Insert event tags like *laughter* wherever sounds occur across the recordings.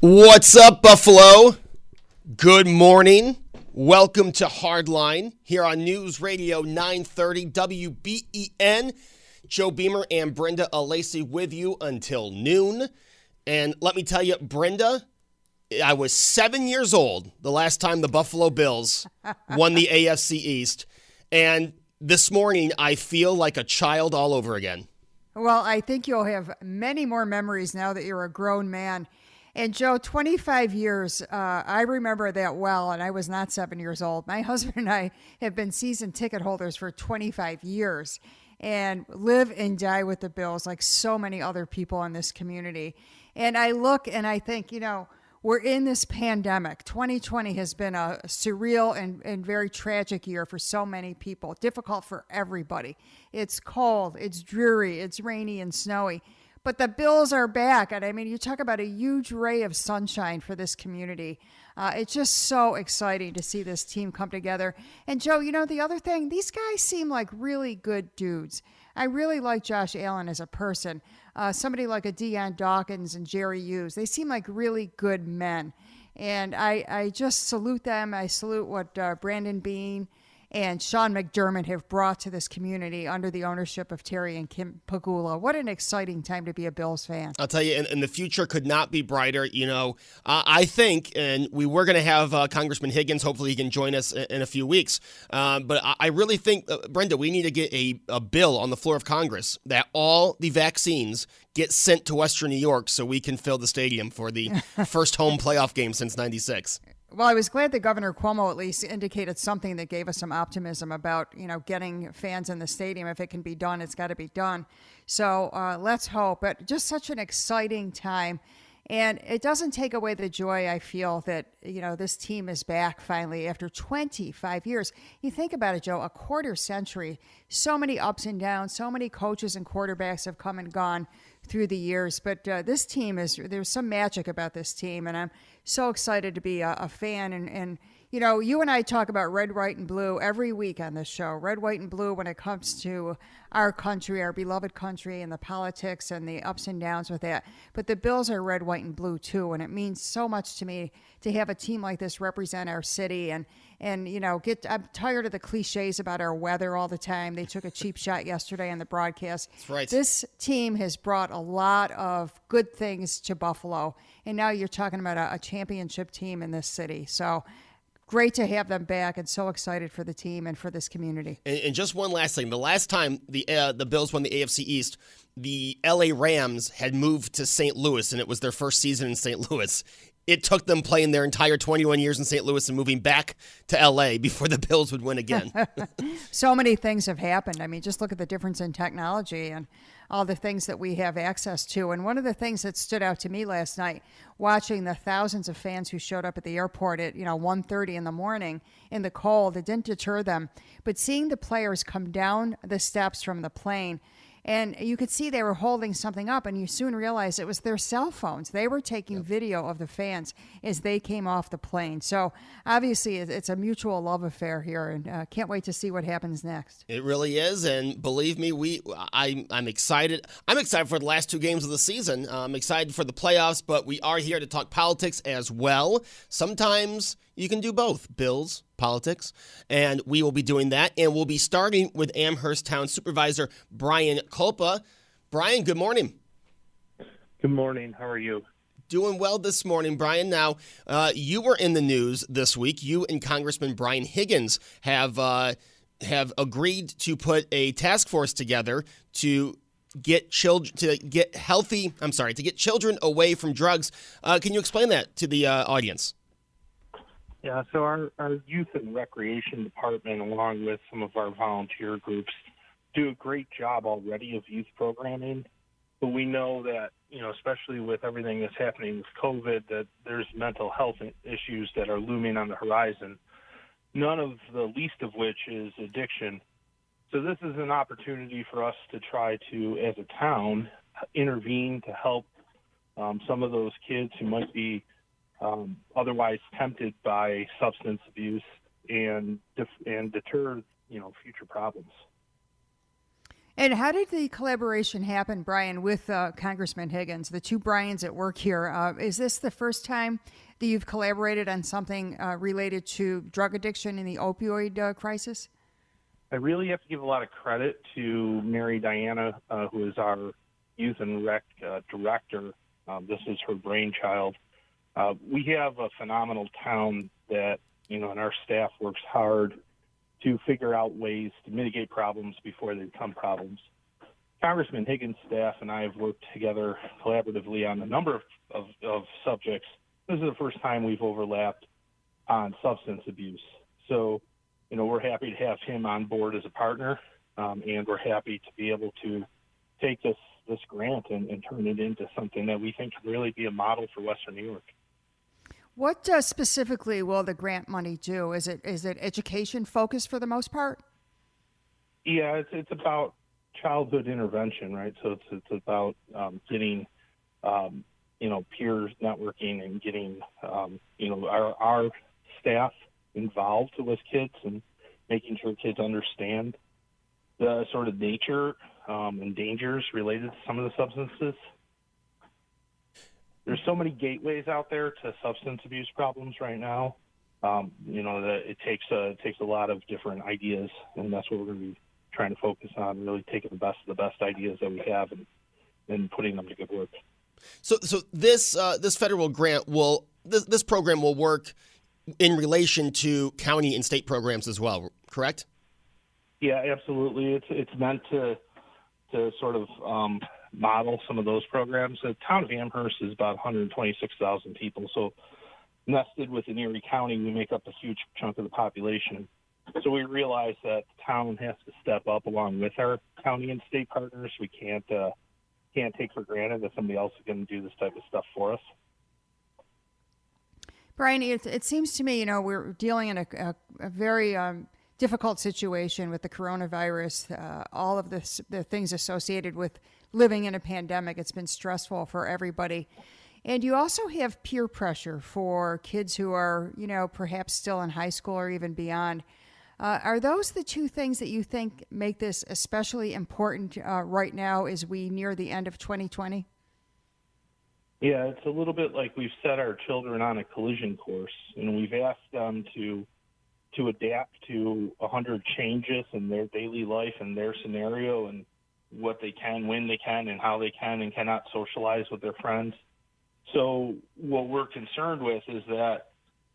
What's up, Buffalo? Good morning. Welcome to Hardline here on News Radio 930 WBEN. Joe Beamer and Brenda Alesii with you until noon. And let me tell you, Brenda, I was seven years old the last time the Buffalo Bills *laughs* won the AFC East. And this morning, I feel like a child all over again. Well, I think you'll have many more memories now that you're a grown man. And Joe, 25 years, uh, I remember that well, and I was not seven years old. My *laughs* husband and I have been season ticket holders for 25 years and live and die with the Bills like so many other people in this community. And I look and I think, you know, we're in this pandemic. 2020 has been a surreal and, and very tragic year for so many people, difficult for everybody. It's cold, it's dreary, it's rainy and snowy. But the Bills are back. And I mean, you talk about a huge ray of sunshine for this community. Uh, it's just so exciting to see this team come together. And Joe, you know, the other thing, these guys seem like really good dudes. I really like Josh Allen as a person. Uh, somebody like a Dion Dawkins and Jerry Hughes. They seem like really good men. And I, I just salute them. I salute what uh, Brandon Beane and Sean McDermott have brought to this community under the ownership of Terry and Kim Pegula. What an exciting time to be a Bills fan. I'll tell you, and, and the future could not be brighter. You know, uh, I think, and we were going to have uh, Congressman Higgins. Hopefully, he can join us in, in a few weeks. Um, but I, I, really think, uh, Brenda, we need to get a, a bill on the floor of Congress that all the vaccines get sent to Western New York so we can fill the stadium for the *laughs* first home playoff game since 96. Well, I was glad that Governor Cuomo at least indicated something that gave us some optimism about, you know, getting fans in the stadium. If it can be done, it's got to be done. So uh, let's hope. But just such an exciting time. And it doesn't take away the joy I feel that, you know, this team is back finally after 25 years. You think about it, Joe, a quarter century, so many ups and downs, so many coaches and quarterbacks have come and gone through the years. But uh, this team is, there's some magic about this team. And I'm so excited to be a, a fan. And, and, you know, you and I talk about red, white, and blue every week on this show. Red, white, and blue when it comes to our country, our beloved country, and the politics and the ups and downs with that. But the Bills are red, white, and blue too. And it means so much to me to have a team like this represent our city and and you know get i'm tired of the cliches about our weather all the time they took a cheap *laughs* shot yesterday on the broadcast That's right this team has brought a lot of good things to buffalo and now you're talking about a, a championship team in this city so great to have them back and so excited for the team and for this community. And, and just one last thing: the last time the uh, the Bills won the AFC East, the LA Rams had moved to St. Louis, and it was their first season in St. Louis it took them playing their entire 21 years in St. Louis and moving back to LA *laughs* before the Bills would win again. *laughs* so many things have happened. I mean, just look at the difference in technology and all the things that we have access to. And one of the things that stood out to me last night, watching the thousands of fans who showed up at the airport at you know 1:30 in the morning in the cold, it didn't deter them. But seeing the players come down the steps from the plane and you could see they were holding something up and you soon realized it was their cell phones. They were taking yep. video of the fans as they came off the plane. So obviously it's a mutual love affair here and uh, can't wait to see what happens next. It really is and believe me we I, i'm excited. I'm excited for the last two games of the season. I'm excited for the playoffs but we are here to talk politics as well. Sometimes you can do both bills, politics, and we will be doing that. And we'll be starting with Amherst Town Supervisor Brian Kulpa. Brian, good morning. Good morning. How are you? Doing well this morning, Brian. Now, uh, you were in the news this week. You and Congressman Brian Higgins have uh, have agreed to put a task force together to get children to get healthy. I'm sorry, to get children away from drugs. Uh, can you explain that to the uh, audience? Yeah, so our, our youth and recreation department, along with some of our volunteer groups, do a great job already of youth programming. But we know that, you know, especially with everything that's happening with COVID, that there's mental health issues that are looming on the horizon. None of the least of which is addiction. So this is an opportunity for us to try to, as a town, intervene to help um, some of those kids who might be um, otherwise tempted by substance abuse and def- and deter you know future problems. And how did the collaboration happen, Brian, with uh, Congressman Higgins? The two Brians at work here. Uh, is this the first time that you've collaborated on something uh, related to drug addiction and the opioid uh, crisis? I really have to give a lot of credit to Mary Diana, uh, who is our youth and rec uh, director. Um, this is her brainchild. We have a phenomenal town that you know, and our staff works hard to figure out ways to mitigate problems before they become problems. Congressman Higgins' staff and I have worked together collaboratively on a number of, of, of subjects. This is the first time we've overlapped on substance abuse. So, you know, we're happy to have him on board as a partner, um, and we're happy to be able to take this this grant and, and turn it into something that we think can really be a model for Western New York. What uh, specifically will the grant money do? Is it is it education focused for the most part? Yeah, it's it's about childhood intervention, right? So it's it's about um, getting, um, you know, peers networking and getting, um, you know, our our staff involved with kids and making sure kids understand the sort of nature um, and dangers related to some of the substances there's so many gateways out there to substance abuse problems right now. Um, you know that it takes a it takes a lot of different ideas, and that's what we're going to be trying to focus on. Really taking the best of the best ideas that we have and and putting them to good work. So, so this uh, this federal grant will this, this program will work in relation to county and state programs as well, correct? Yeah, absolutely. It's it's meant to to sort of um, model some of those programs. The town of Amherst is about 126,000 people, so nested within Erie County, we make up a huge chunk of the population. So we realize that the town has to step up along with our county and state partners. We can't uh, can't take for granted that somebody else is going to do this type of stuff for us. Brian, it, it seems to me, you know, we're dealing in a, a, a very um, difficult situation with the coronavirus, uh, all of this, the things associated with living in a pandemic. It's been stressful for everybody. And you also have peer pressure for kids who are, you know, perhaps still in high school or even beyond. Uh, are those the two things that you think make this especially important uh, right now as we near the end of 2020? Yeah, it's a little bit like we've set our children on a collision course, and we've asked them to to adapt to a hundred changes in their daily life and their scenario, and what they can, when they can, and how they can and cannot socialize with their friends. So what we're concerned with is that,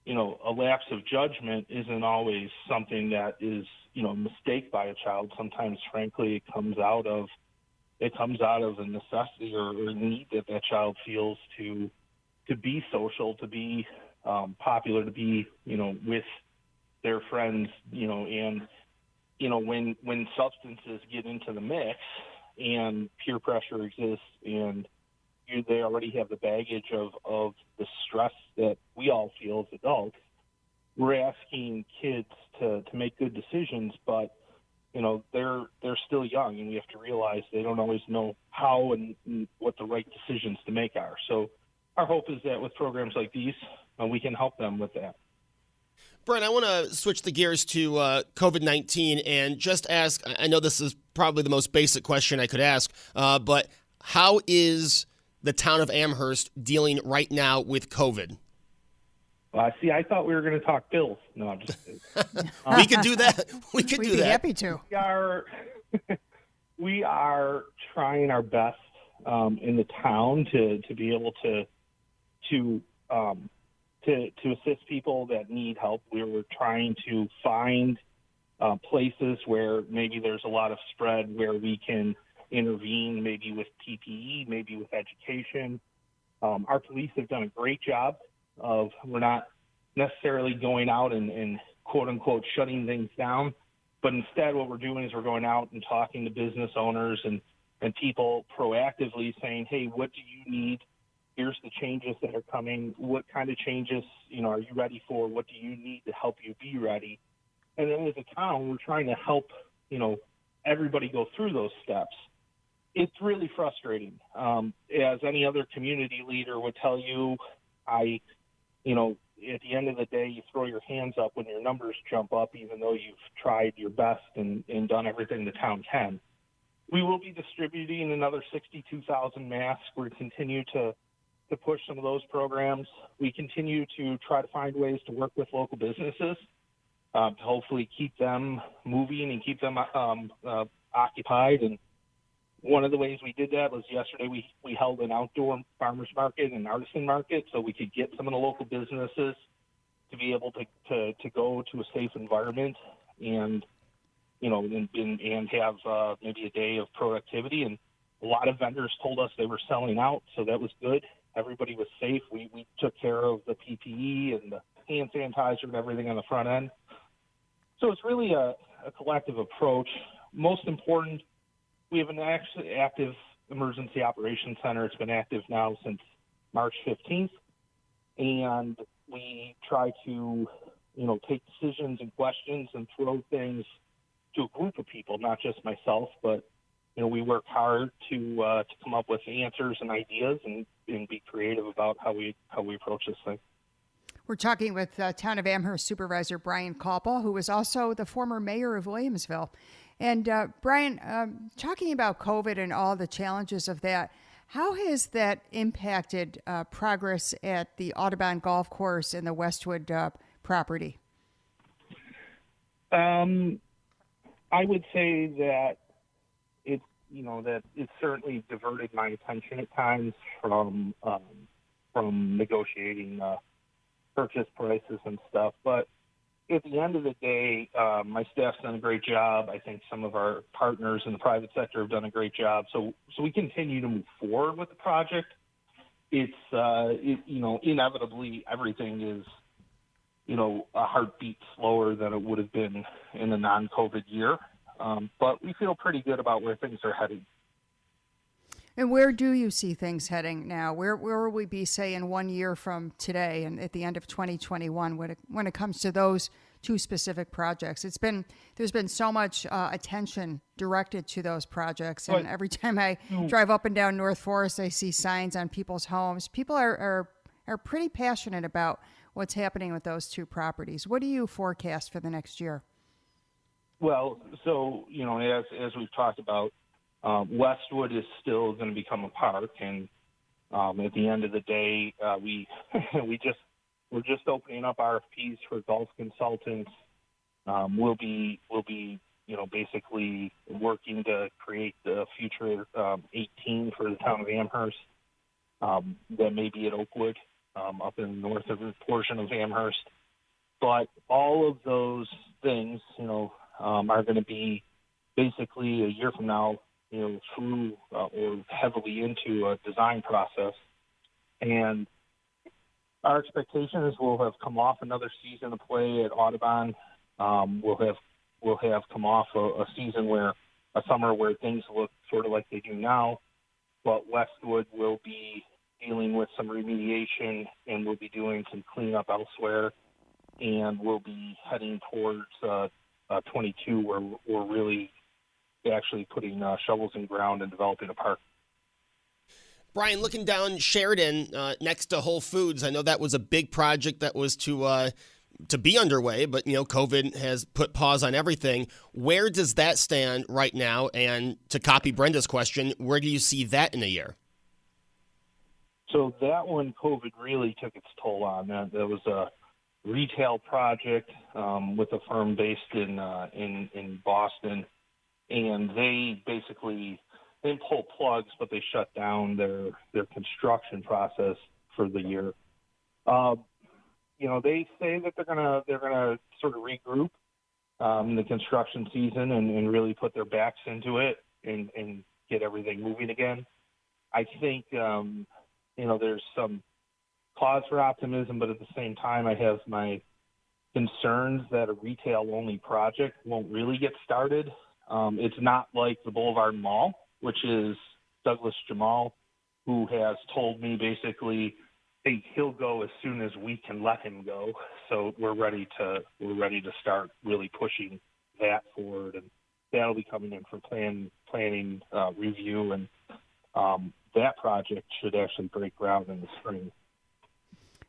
you know, a lapse of judgment isn't always something that is, you know, a mistake by a child. Sometimes, frankly, it comes out of it comes out of a necessity or, or need that that child feels to to be social, to be um, popular, to be, you know, with their friends, you know, and you know, when when substances get into the mix and peer pressure exists and you, they already have the baggage of, of the stress that we all feel as adults, we're asking kids to, to make good decisions, but you know they're they're still young, and we have to realize they don't always know how and, and what the right decisions to make are. So our hope is that with programs like these, uh, we can help them with that. Brian, I want to switch the gears to uh, COVID 19 and just ask I know this is probably the most basic question I could ask, uh, but how is the town of Amherst dealing right now with COVID? Uh, see, I thought we were going to talk bills. No, I'm just *laughs* *laughs* we could do that. We could We'd do be that. happy to. We are, *laughs* we are trying our best um, in the town to, to be able to to um, to to assist people that need help. We were trying to find uh, places where maybe there's a lot of spread where we can intervene, maybe with PPE, maybe with education. Um, our police have done a great job of we're not necessarily going out and, and quote unquote shutting things down, but instead what we're doing is we're going out and talking to business owners and and people proactively saying, hey, what do you need? Here's the changes that are coming. What kind of changes, you know, are you ready for? What do you need to help you be ready? And then as a town, we're trying to help, you know, everybody go through those steps. It's really frustrating. Um, as any other community leader would tell you, I, you know, at the end of the day, you throw your hands up when your numbers jump up, even though you've tried your best and, and done everything the town can. We will be distributing another 62,000 masks. We continue to to push some of those programs. We continue to try to find ways to work with local businesses um, to hopefully keep them moving and keep them um, uh, occupied. And one of the ways we did that was yesterday we, we held an outdoor farmers market and artisan market so we could get some of the local businesses to be able to, to, to go to a safe environment and you know, and, and, and have uh, maybe a day of productivity. And a lot of vendors told us they were selling out, so that was good. Everybody was safe. We, we took care of the PPE and the hand sanitizer and everything on the front end. So it's really a, a collective approach. Most important, we have an active emergency operations center. It's been active now since March 15th, and we try to, you know, take decisions and questions and throw things – to a group of people, not just myself, but you know, we work hard to uh, to come up with answers and ideas and, and be creative about how we how we approach this thing. We're talking with uh, Town of Amherst Supervisor Brian Kulpa, who was also the former mayor of Williamsville. And uh, Brian, um, talking about COVID and all the challenges of that, how has that impacted uh, progress at the Audubon Golf Course and the Westwood uh, property? Um, I would say that you know, that it certainly diverted my attention at times from um, from negotiating uh, purchase prices and stuff. But at the end of the day, uh, my staff's done a great job. I think some of our partners in the private sector have done a great job. So, so we continue to move forward with the project. It's, uh, it, you know, inevitably everything is you know, a heartbeat slower than it would have been in a non-COVID year. Um, but we feel pretty good about where things are heading. And where do you see things heading now? Where where will we be, say, in one year from today, and at the end of 2021, when it, when it comes to those two specific projects? It's been there's been so much uh, attention directed to those projects, and every time I drive up and down North Forest, I see signs on people's homes. People are are, are pretty passionate about what's happening with those two properties. What do you forecast for the next year? Well, so you know, as as we've talked about, um, Westwood is still going to become a park, and um, at the end of the day, uh, we *laughs* we just we're just opening up RFPs for golf consultants. Um, we'll be we'll be you know basically working to create the future um, 18 for the town of Amherst. Um, that may be at Oakwood um, up in the north of the portion of Amherst. But all of those things, you know, um, are going to be basically a year from now, you know, through uh, or heavily into a design process. And our expectation is we'll have come off another season of play at Audubon. Um, we'll have we'll have come off a, a season where a summer where things look sort of like they do now, but Westwood will be dealing with some remediation and we'll be doing some cleanup elsewhere, and we'll be heading towards uh, uh, 22 where we're really actually putting uh, shovels in ground and developing a park. Brian, looking down Sheridan uh, next to Whole Foods, I know that was a big project that was to uh, to be underway, but you know COVID has put pause on everything. Where does that stand right now? And to copy Brenda's question, where do you see that in a year? So that one, COVID really took its toll on. That that was a retail project um, with a firm based in uh, in in Boston, and they basically they didn't pull plugs, but they shut down their their construction process for the year. Uh, you know, they say that they're gonna they're gonna sort of regroup um, the construction season and, and really put their backs into it and, and get everything moving again. I think um, you know there's some cause for optimism, but at the same time, I have my concerns that a retail only project won't really get started. Um, it's not like the Boulevard Mall, which is Douglas Jemal, who has told me basically, hey, he'll go as soon as we can let him go. So we're ready to we're ready to start really pushing that forward, and that'll be coming in for plan planning uh, review, and um, that project should actually break ground in the spring.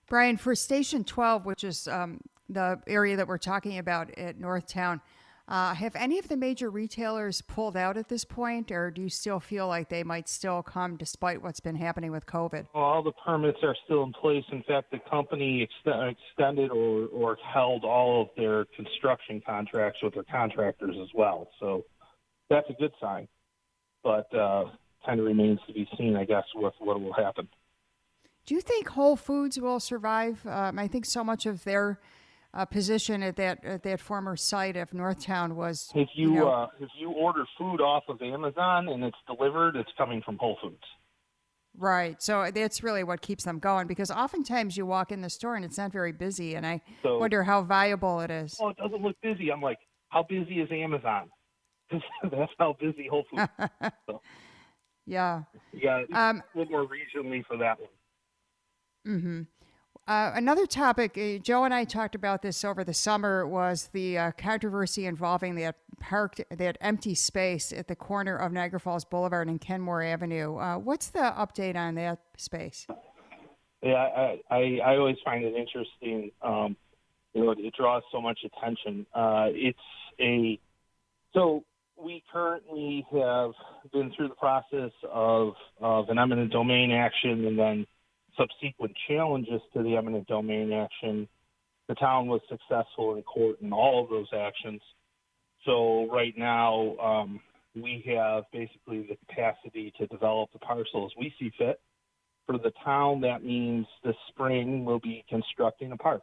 Brian, for Station 12, which is um, the area that we're talking about at Northtown, uh, have any of the major retailers pulled out at this point, or do you still feel like they might still come despite what's been happening with COVID? Well, all the permits are still in place. In fact, the company ex- extended or, or held all of their construction contracts with their contractors as well. So that's a good sign. But uh, kind of remains to be seen, I guess, with what will happen. Do you think Whole Foods will survive? Um, I think so much of their uh, position at that at that former site of Northtown was. If you, you know, uh, if you order food off of Amazon and it's delivered, it's coming from Whole Foods. Right. So that's really what keeps them going because oftentimes you walk in the store and it's not very busy, and I So- wonder how viable it is. Oh, it doesn't look busy. I'm like, how busy is Amazon? *laughs* That's how busy Whole Foods. so *laughs* Yeah. got Um, a little more regionally for that one. Hmm Uh, another topic, uh, Joe and I talked about this over the summer, was the uh, controversy involving that parked, that empty space at the corner of Niagara Falls Boulevard and Kenmore Avenue. Uh, what's the update on that space? Yeah, I, I, I always find it interesting. Um, you know, it, it draws so much attention. Uh, it's a so we currently have been through the process of of an eminent domain action and then subsequent challenges to the eminent domain action. The town was successful in court in all of those actions. So right now, um, we have basically the capacity to develop the parcel as we see fit. For the town, that means this spring we'll be constructing a park,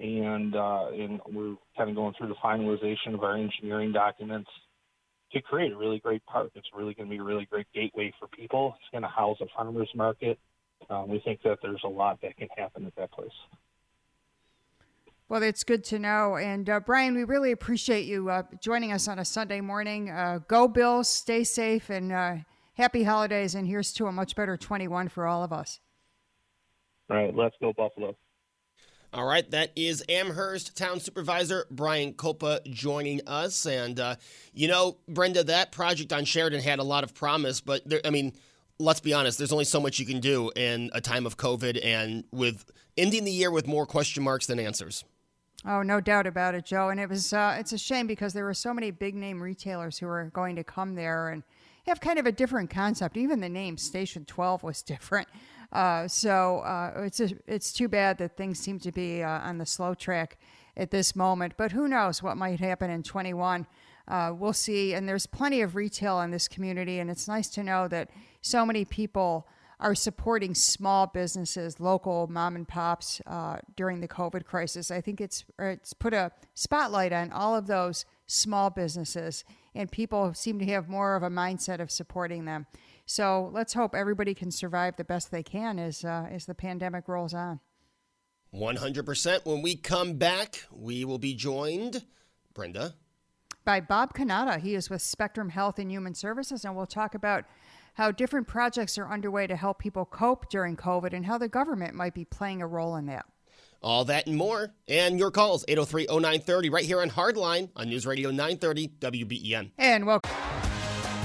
and uh, and we're kind of going through the finalization of our engineering documents to create a really great park. It's really going to be a really great gateway for people. It's going to house a farmers market. Um, we think that there's a lot that can happen at that place. Well, it's good to know. And uh, Brian, we really appreciate you uh, joining us on a Sunday morning. Uh, go Bills, stay safe, and uh, happy holidays. And here's to a much better 21 for all of us. All right, let's go Buffalo. All right, that is Amherst Town Supervisor Brian Kulpa joining us. And, uh, you know, Brenda, that project on Sheridan had a lot of promise, but there, I mean, let's be honest, there's only so much you can do in a time of COVID and with ending the year with more question marks than answers. Oh, no doubt about it, Joe. And it was uh, it's a shame because there were so many big name retailers who were going to come there and have kind of a different concept. Even the name Station 12 was *laughs* different. Uh, so uh, it's a, it's too bad that things seem to be uh, on the slow track at this moment. But who knows what might happen in 21? Uh, we'll see. And there's plenty of retail in this community, and it's nice to know that so many people are supporting small businesses, local mom and pops uh, during the COVID crisis. I think it's it's put a spotlight on all of those small businesses, and people seem to have more of a mindset of supporting them. So let's hope everybody can survive the best they can as uh, as the pandemic rolls on. 100%. When we come back, we will be joined, Brenda, by Bob Cannata. He is with Spectrum Health and Human Services, and we'll talk about how different projects are underway to help people cope during COVID and how the government might be playing a role in that. All that and more. And your calls, 803 0930, right here on Hardline on News Radio 930 WBEN. And welcome.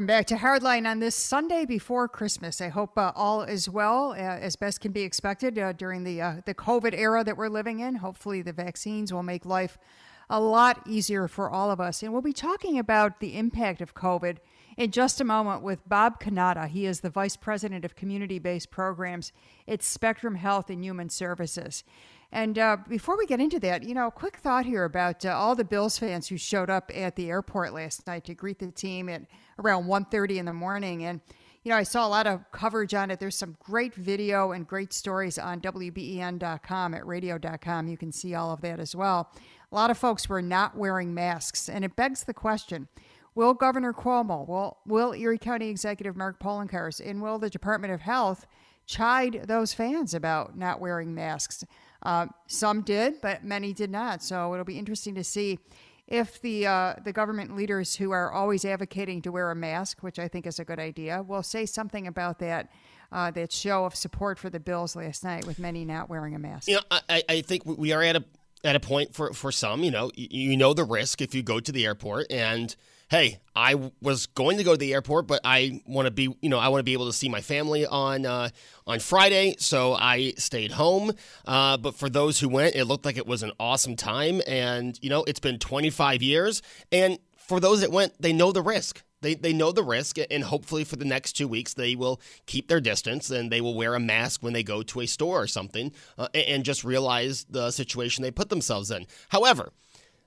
Welcome back to Hardline on this Sunday before Christmas. I hope uh, all is well, uh, as best can be expected uh, during the uh, the COVID era that we're living in. Hopefully, the vaccines will make life a lot easier for all of us. And we'll be talking about the impact of COVID in just a moment with Bob Cannata. He is the Vice President of Community Based Programs at Spectrum Health and Human Services. And uh, before we get into that, you know, a quick thought here about uh, all the Bills fans who showed up at the airport last night to greet the team at around 1.30 in the morning. And, you know, I saw a lot of coverage on it. There's some great video and great stories on WBEN.com at radio.com. You can see all of that as well. A lot of folks were not wearing masks. And it begs the question, will Governor Cuomo, will, will Erie County Executive Mark Poloncarz, and will the Department of Health chide those fans about not wearing masks? Uh, some did, but many did not. So it'll be interesting to see if the uh, the government leaders who are always advocating to wear a mask, which I think is a good idea, will say something about that. Uh, that show of support for the Bills last night, with many not wearing a mask. You know, I, I think we are at a at a point for for some. You know, you know the risk if you go to the airport and hey, I was going to go to the airport, but I want to be, you know, I want to be able to see my family on uh, on Friday, so I stayed home. Uh, but for those who went, it looked like it was an awesome time, and you know, it's been 25 years, and for those that went, they know the risk. They, they know the risk, and hopefully for the next two weeks, they will keep their distance and they will wear a mask when they go to a store or something uh, and just realize the situation they put themselves in. However,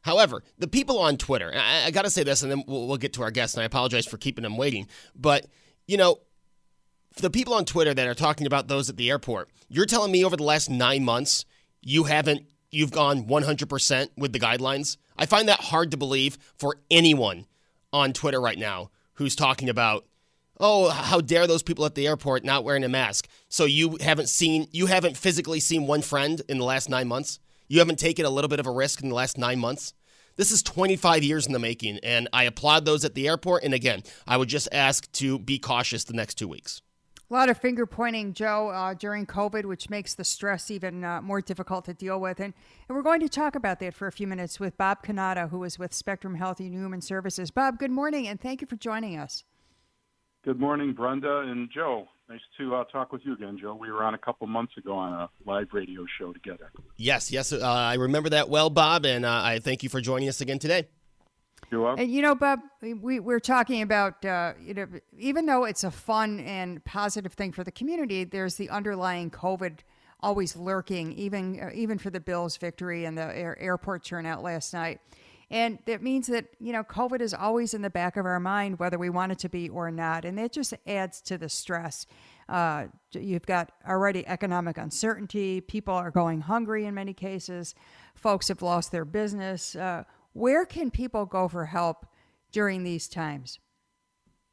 However, the people on Twitter, I, I got to say this, and then we'll, we'll get to our guest, and I apologize for keeping them waiting. But, you know, the people on Twitter that are talking about those at the airport, you're telling me over the last nine months, you haven't, you've gone 100% with the guidelines? I find that hard to believe for anyone on Twitter right now who's talking about, oh, how dare those people at the airport not wearing a mask? So you haven't seen, you haven't physically seen one friend in the last nine months? You haven't taken a little bit of a risk in the last nine months. This is 25 years in the making, and I applaud those at the airport. And again, I would just ask to be cautious the next two weeks. A lot of finger pointing, Joe, uh, during COVID, which makes the stress even uh, more difficult to deal with. And, and we're going to talk about that for a few minutes with Bob Cannata, who is with Spectrum Health and Human Services. Bob, good morning, and thank you for joining us. Good morning, Brenda and Joe. Nice to uh, talk with you again, Joe. We were on a couple months ago on a live radio show together. Yes, yes, uh, I remember that well, Bob, and uh, I thank you for joining us again today. You're welcome. And you know, Bob, we we're talking about uh, you know, even though it's a fun and positive thing for the community, there's the underlying COVID always lurking, even uh, even for the Bills' victory and the air, airport turnout last night. And that means that, you know, COVID is always in the back of our mind, whether we want it to be or not. And that just adds to the stress. Uh, you've got already economic uncertainty. People are going hungry in many cases. Folks have lost their business. Uh, where can people go for help during these times?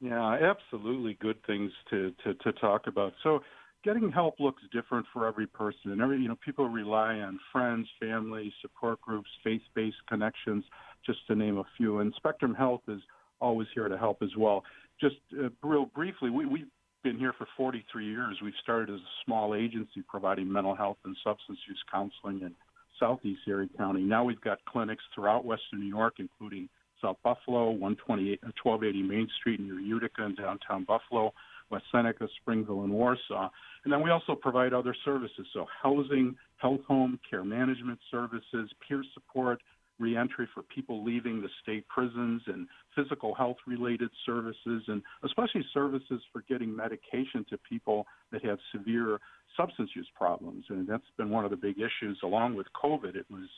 Yeah, absolutely good things to, to, to talk about. So, getting help looks different for every person and every you know people rely on friends family support groups faith-based connections just to name a few. And Spectrum Health is always here to help as well. Just uh, real briefly, we, we've been here for 43 years. We've started as a small agency providing mental health and substance use counseling in Southeast Erie County. Now we've got clinics throughout Western New York, including South Buffalo, 128, 1280 uh, Main Street near Utica and downtown Buffalo, West Seneca, Springville, and Warsaw. And then we also provide other services, so housing, health home, care management services, peer support, reentry for people leaving the state prisons and physical health related services and especially services for getting medication to people that have severe substance use problems, and that's been one of the big issues. Along with COVID, it was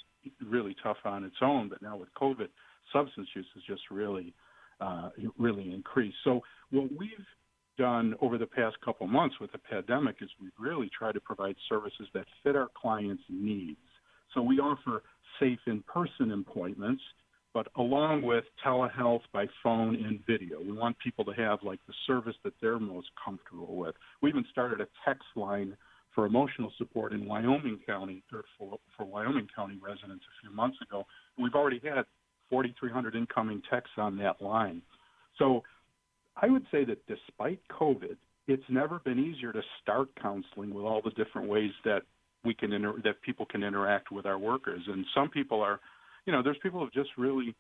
really tough on its own, but now with COVID, substance use has just really, uh, really increased. So what we've done over the past couple months with the pandemic is we've really tried to provide services that fit our clients' needs. So we offer safe in-person appointments but along with telehealth by phone and video. We want people to have like the service that they're most comfortable with. We even started a text line for emotional support in Wyoming County for, for Wyoming County residents a few months ago. We've already had 4,300 incoming texts on that line. So I would say that despite COVID, it's never been easier to start counseling with all the different ways that we can inter- that people can interact with our workers. And some people are you know, there's people who've just really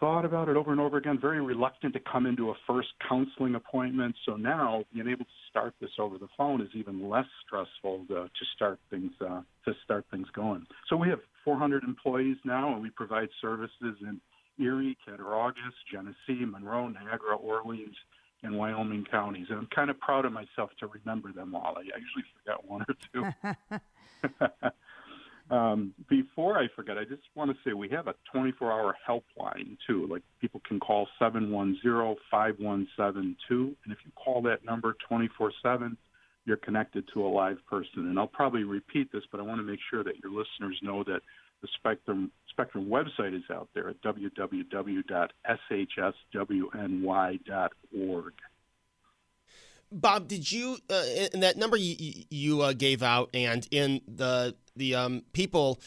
thought about it over and over again, very reluctant to come into a first counseling appointment. So now being able to start this over the phone is even less stressful to, to start things uh, to start things going. So we have 400 employees now, and we provide services in Erie, Cattaraugus, Genesee, Monroe, Niagara, Orleans, and Wyoming counties. And I'm kind of proud of myself to remember them all. I usually forget one or two. *laughs* *laughs* Um, before I forget, I just want to say we have a 24-hour helpline too. Like people can call 710-5172, and if you call that number 24/7, you're connected to a live person. And I'll probably repeat this, but I want to make sure that your listeners know that the Spectrum Spectrum website is out there at www.shswny.org. Bob, did you uh, in that number you, you uh, gave out, and in the the um, people,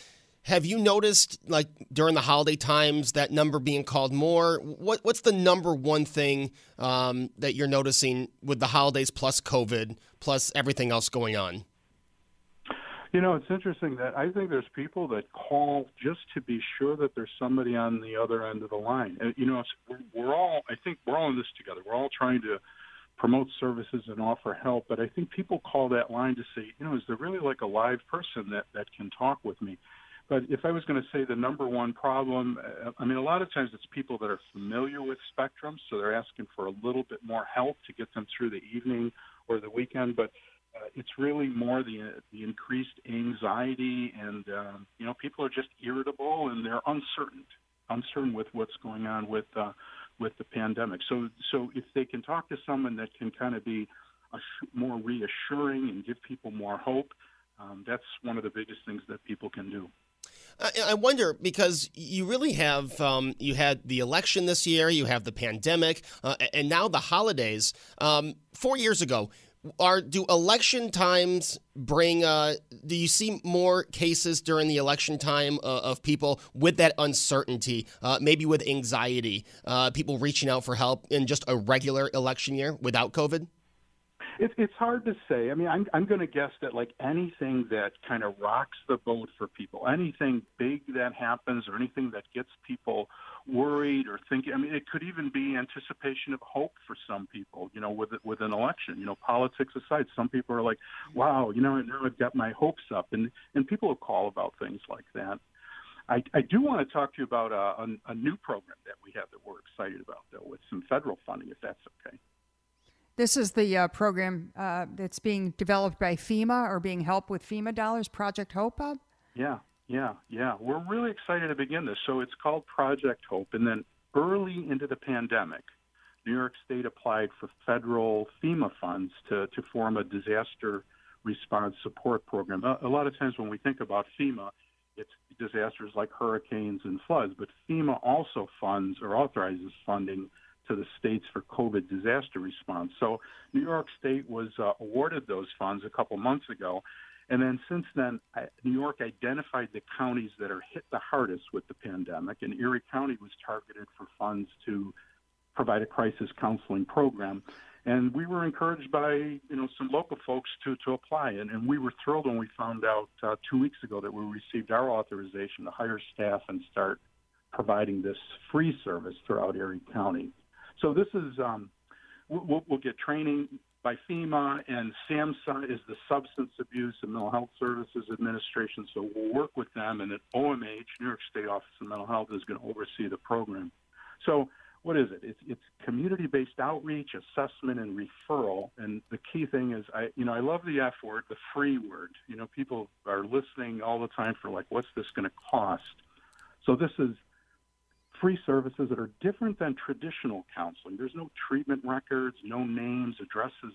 have you noticed like during the holiday times that number being called more? What what's the number one thing um, that you're noticing with the holidays plus COVID plus everything else going on? You know, it's interesting that I think there's people that call just to be sure that there's somebody on the other end of the line. You know, we're all, I think we're all in this together. We're all trying to promote services and offer help. But I think people call that line to say, you know, is there really like a live person that, that can talk with me? But if I was going to say the number one problem, uh, I mean, a lot of times it's people that are familiar with Spectrum, so they're asking for a little bit more help to get them through the evening or the weekend. But uh, it's really more the the increased anxiety, and um, you know, people are just irritable and they're uncertain, uncertain with what's going on with uh, with the pandemic. So, so if they can talk to someone that can kind of be more reassuring and give people more hope, um, that's one of the biggest things that people can do. I wonder because you really have um, you had the election this year, you have the pandemic, uh, and now the holidays. Um, four years ago, are do election times bring uh, do you see more cases during the election time uh, of people with that uncertainty uh, maybe with anxiety uh, people reaching out for help in just a regular election year without covid it, it's hard to say. I mean, I'm I'm going to guess that like anything that kind of rocks the boat for people, anything big that happens, or anything that gets people worried or thinking. I mean, it could even be anticipation of hope for some people. You know, with with an election. You know, politics aside, some people are like, "Wow, you know, now I've got my hopes up," and and people will call about things like that. I, I do want to talk to you about uh, a, a, a new program that we have that we're excited about, though, with some federal funding, if that's okay. This is the uh, program uh, that's being developed by FEMA or being helped with FEMA dollars, Project Hope, Bob? Yeah, yeah, yeah. We're really excited to begin this. So it's called Project Hope. And then early into the pandemic, New York State applied for federal FEMA funds to, to form a disaster response support program. A, a lot of times when we think about FEMA, it's disasters like hurricanes and floods, but FEMA also funds or authorizes funding to the states for COVID disaster response. So New York State was uh, awarded those funds a couple months ago. And then since then, New York identified the counties that are hit the hardest with the pandemic, and Erie County was targeted for funds to provide a crisis counseling program. And we were encouraged by you know some local folks to to apply, and, and we were thrilled when we found out uh, two weeks ago that we received our authorization to hire staff and start providing this free service throughout Erie County. So this is um, we'll, we'll get training by FEMA, and SAMHSA is the Substance Abuse and Mental Health Services Administration. So we'll work with them, and at OMH, New York State Office of Mental Health, is going to oversee the program. So what is it? It's, it's community-based outreach, assessment, and referral. And the key thing is, I you know I love the F word, the free word. You know, people are listening all the time for like, what's this going to cost? So this is free services that are different than traditional counseling. There's no treatment records, no names, addresses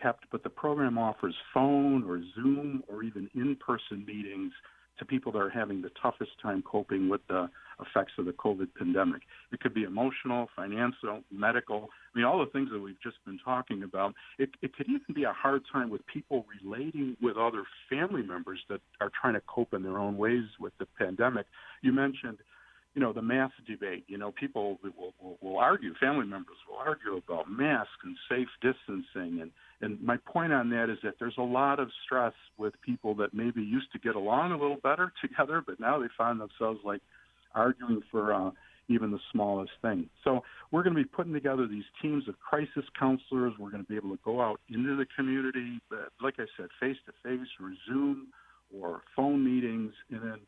kept, but the program offers phone or Zoom or even in-person meetings to people that are having the toughest time coping with the effects of the COVID pandemic. It could be emotional, financial, medical. I mean, all the things that we've just been talking about. It, it could even be a hard time with people relating with other family members that are trying to cope in their own ways with the pandemic. You mentioned you know the mask debate. You know, people will, will, will argue, family members will argue about masks and safe distancing, and and my point on that is that there's a lot of stress with people that maybe used to get along a little better *laughs* together, but now they find themselves like arguing for uh, even the smallest thing. So we're going to be putting together these teams of crisis counselors. We're going to be able to go out into the community, but like I said, face to face or Zoom or phone meetings, and then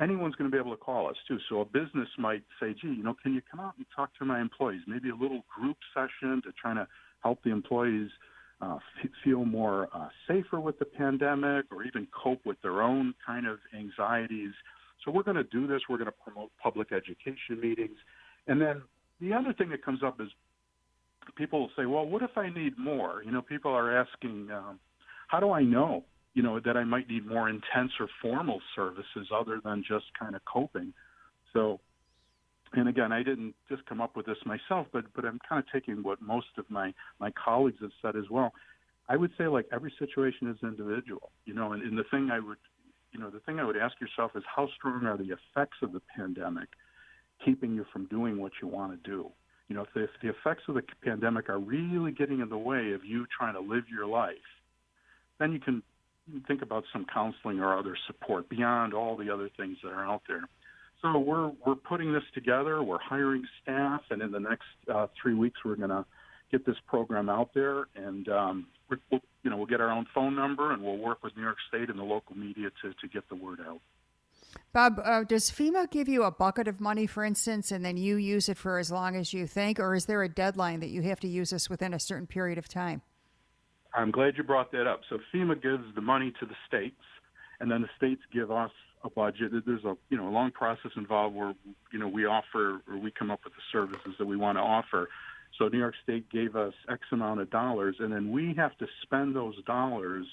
anyone's going to be able to call us too. So a business might say, gee, you know, can you come out and talk to my employees? Maybe a little group session to try to help the employees uh, f- feel more uh, safer with the pandemic or even cope with their own kind of anxieties. So we're going to do this. We're going to promote public education meetings. And then the other thing that comes up is people will say, well, what if I need more? You know, people are asking, um, how do I know you know, that I might need more intense or formal services other than just kind of coping. So, and again, I didn't just come up with this myself, but but I'm kind of taking what most of my my colleagues have said as well. I would say like every situation is individual, you know, and, and the thing I would, you know, the thing I would ask yourself is how strong are the effects of the pandemic keeping you from doing what you want to do? You know, if the, if the effects of the pandemic are really getting in the way of you trying to live your life, then you can think about some counseling or other support beyond all the other things that are out there. So we're we're putting this together. We're hiring staff, and in the next uh, three weeks, we're going to get this program out there, and um, we'll, you know we'll get our own phone number, and we'll work with New York State and the local media to to get the word out. Bob, uh, does FEMA give you a bucket of money, for instance, and then you use it for as long as you think, or is there a deadline that you have to use this within a certain period of time? I'm glad you brought that up. So FEMA gives the money to the states, and then the states give us a budget. There's a you know a long process involved where you know we offer or we come up with the services that we want to offer. So New York State gave us X amount of dollars, and then we have to spend those dollars.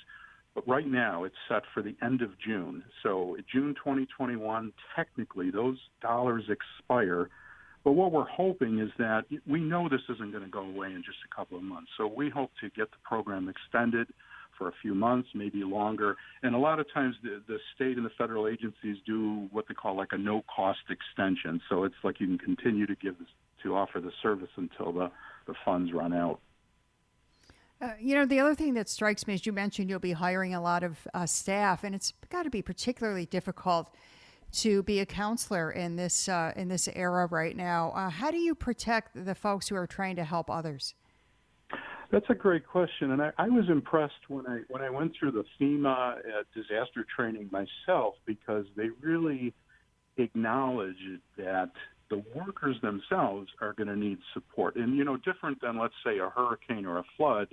But right now it's set for the end of June. So June 2021, technically those dollars expire but what we're hoping is that we know this isn't going to go away in just a couple of months. So we hope to get the program extended for a few months, maybe longer. And a lot of times the, the state and the federal agencies do what they call like a no cost extension. So it's like you can continue to give this, to offer the service until the, the funds run out. Uh, you know, the other thing that strikes me is you mentioned you'll be hiring a lot of uh, staff, and it's got to be particularly difficult to be a counselor in this uh, in this era right now. Uh, how do you protect the folks who are trying to help others? That's a great question, and I, I was impressed when I when I went through the FEMA uh, disaster training myself because they really acknowledge that the workers themselves are going to need support, and you know, different than let's say a hurricane or a flood,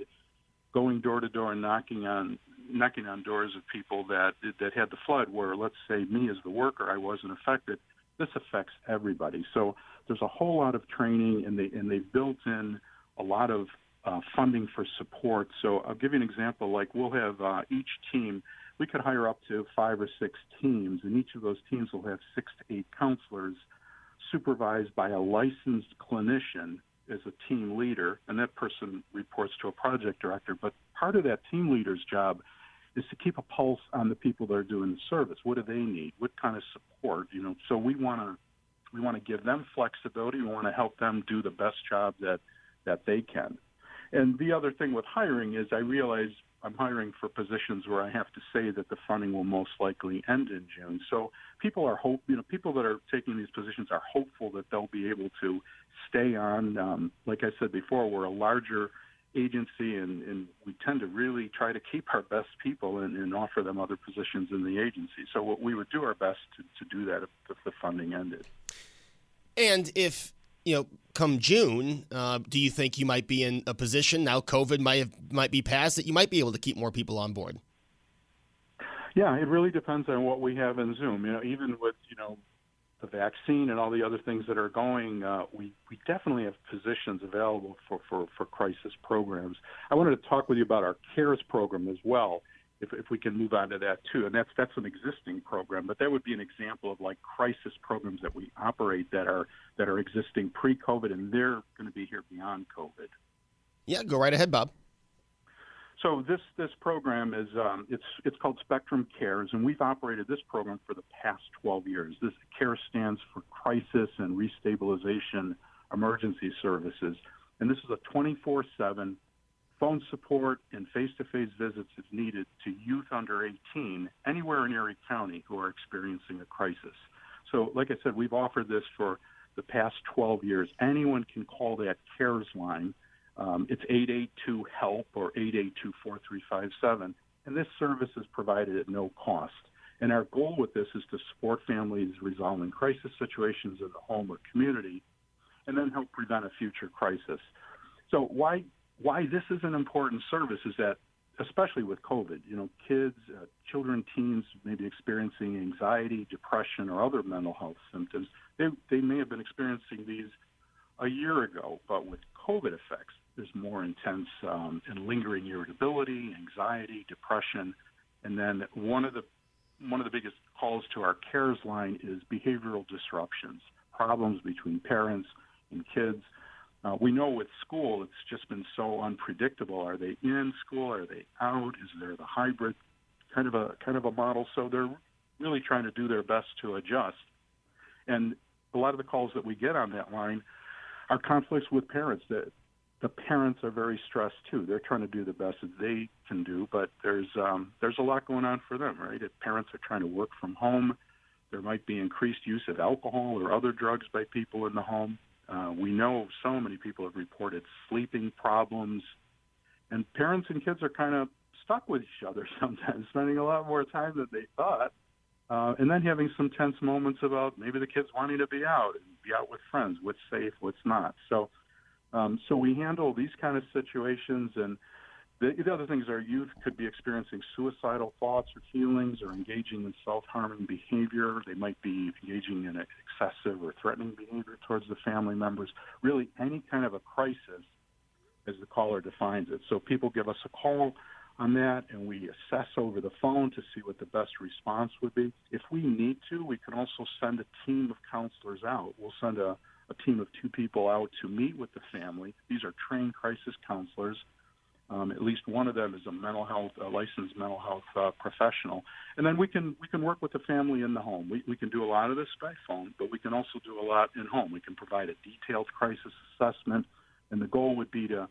going door to door and knocking on knocking on doors of people that that had the flood where let's say me as the worker I wasn't affected. This affects everybody. So there's a whole lot of training and they and they've built in a lot of uh, funding for support. So I'll give you an example like we'll have uh, each team we could hire up to five or six teams and each of those teams will have six to eight counselors supervised by a licensed clinician as a team leader, and that person reports to a project director. But part of that team leader's job is to keep a pulse on the people that are doing the service. What do they need? What kind of support? You know, so we want to we want to give them flexibility. We want to help them do the best job that that they can. And the other thing with hiring is I realize I'm hiring for positions where I have to say that the funding will most likely end in June. So people are hope, you know, people that are taking these positions are hopeful that they'll be able to stay on. Um, like I said before, we're a larger agency, and, and we tend to really try to keep our best people and, and offer them other positions in the agency. So what we would do our best to, to do that if, if the funding ended. And if you know, come June, uh, do you think you might be in a position now? COVID might have might be past that you might be able to keep more people on board. Yeah, it really depends on what we have in Zoom. You know, even with you know the vaccine and all the other things that are going, uh, we definitely have positions available for, for for crisis programs. I wanted to talk with you about our CARES program as well if, if we can move on to that too. And that's that's an existing program, but that would be an example of like crisis programs that we operate that are that are existing pre-COVID, and they're going to be here beyond COVID. Yeah, go right ahead, Bob. So this this program is um, it's it's called Spectrum Cares, and we've operated this program for the past 12 years. This CARE stands for Crisis and Restabilization Emergency Services, and this is a 24/7 phone support and face-to-face visits if needed to youth under 18 anywhere in Erie County who are experiencing a crisis. So, like I said, we've offered this for the past 12 years. Anyone can call that CARES line. Um, it's 882-HELP or 882-4357, and this service is provided at no cost. And our goal with this is to support families resolving crisis situations in the home or community, and then help prevent a future crisis. So why why this is an important service is that, especially with COVID, you know, kids, uh, children, teens may be experiencing anxiety, depression, or other mental health symptoms. They, they may have been experiencing these a year ago, but with COVID effects, there's more intense um, and lingering irritability, anxiety, depression, and then one of the one of the biggest calls to our cares line is behavioral disruptions, problems between parents kids uh, we know with school, it's just been so unpredictable. Are they in school? Are they out? Is there the hybrid kind of a kind of a model? So they're really trying to do their best to adjust. And a lot of the calls that we get on that line are conflicts with parents. That the parents are very stressed too. They're trying to do the best that they can do, but there's um, there's a lot going on for them, right? If parents are trying to work from home, there might be increased use of alcohol or other drugs by people in the home. Uh, we know so many people have reported sleeping problems, and parents and kids are kind of stuck with each other *laughs* sometimes, spending a lot more time than they thought, uh, and then having some tense moments about maybe the kids wanting to be out and be out with friends, what's safe, what's not. So, um, so we handle these kind of situations and the, the other things are youth could be experiencing suicidal thoughts or feelings or engaging in self-harming behavior. They might be engaging in excessive or threatening behavior towards the family members. Really, any kind of a crisis, as the caller defines it. So people give us a call on that, and we assess over the phone to see what the best response would be. If we need to, we can also send a team of counselors out. We'll send a, a team of two people out to meet with the family. These are trained crisis counselors um, at least one of them is a mental health, a licensed mental health uh, professional, and then we can we can work with the family in the home. We we can do a lot of this by phone, but we can also do a lot in home. We can provide a detailed crisis assessment, and the goal would be to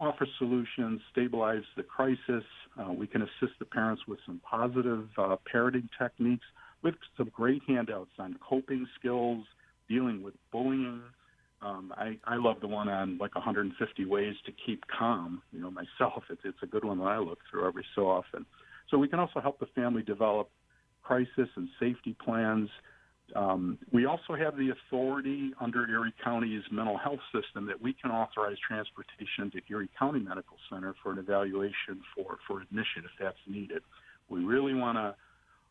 offer solutions, stabilize the crisis. Uh, we can assist the parents with some positive uh, parenting techniques, with some great handouts on coping skills, dealing with bullying. Um, I, I love the one on like 150 ways to keep calm. You know, myself, it's, it's a good one that I look through every so often. So we can also help the family develop crisis and safety plans. Um, we also have the authority under Erie County's mental health system that we can authorize transportation to Erie County Medical Center for an evaluation for, for admission if that's needed. We really want to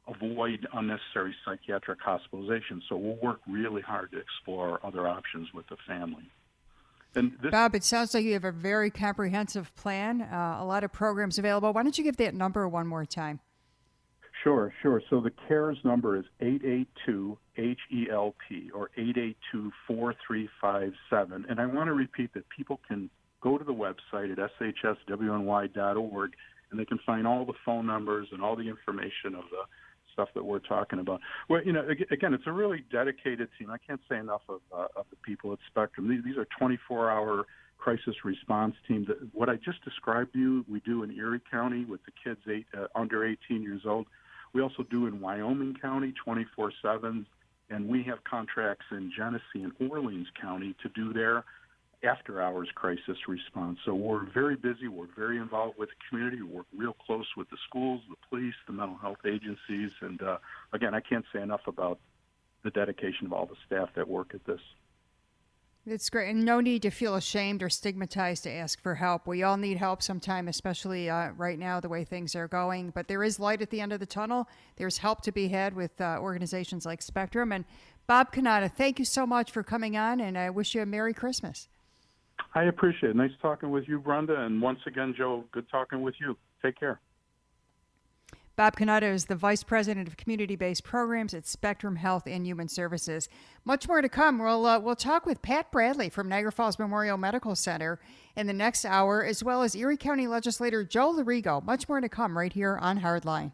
avoid unnecessary psychiatric hospitalization. So we'll work really hard to explore other options with the family. This- Bob, it sounds like you have a very comprehensive plan, uh, a lot of programs available. Why don't you give that number one more time? Sure, sure. So the CARES number is 882 HELP or 882 4357. And I want to repeat that people can go to the website at shswny.org and they can find all the phone numbers and all the information of the stuff that we're talking about. Well, you know, again, it's a really dedicated team. I can't say enough of, uh, of the people at Spectrum. These, these are 24-hour crisis response teams. What I just described to you, we do in Erie County with the kids eight, uh, under 18 years old. We also do in Wyoming County 24/7, and we have contracts in Genesee and Orleans County to do their after hours crisis response. So we're very busy. We're very involved with the community. We work real close with the schools, the police, the mental health agencies. And uh, again, I can't say enough about the dedication of all the staff that work at this. It's great, and no need to feel ashamed or stigmatized to ask for help. We all need help sometime, especially uh, right now, the way things are going. But there is light at the end of the tunnel. There's help to be had with uh, organizations like Spectrum. And Bob Cannata, thank you so much for coming on, and I wish you a Merry Christmas. I appreciate it. Nice talking with you, Brenda. And once again, Joe, good talking with you. Take care. Bob Cannata is the Vice President of Community Based Programs at Spectrum Health and Human Services. Much more to come. We'll, uh, we'll talk with Pat Bradley from Niagara Falls Memorial Medical Center in the next hour, as well as Erie County Legislator Joe Lorigo. Much more to come right here on Hardline.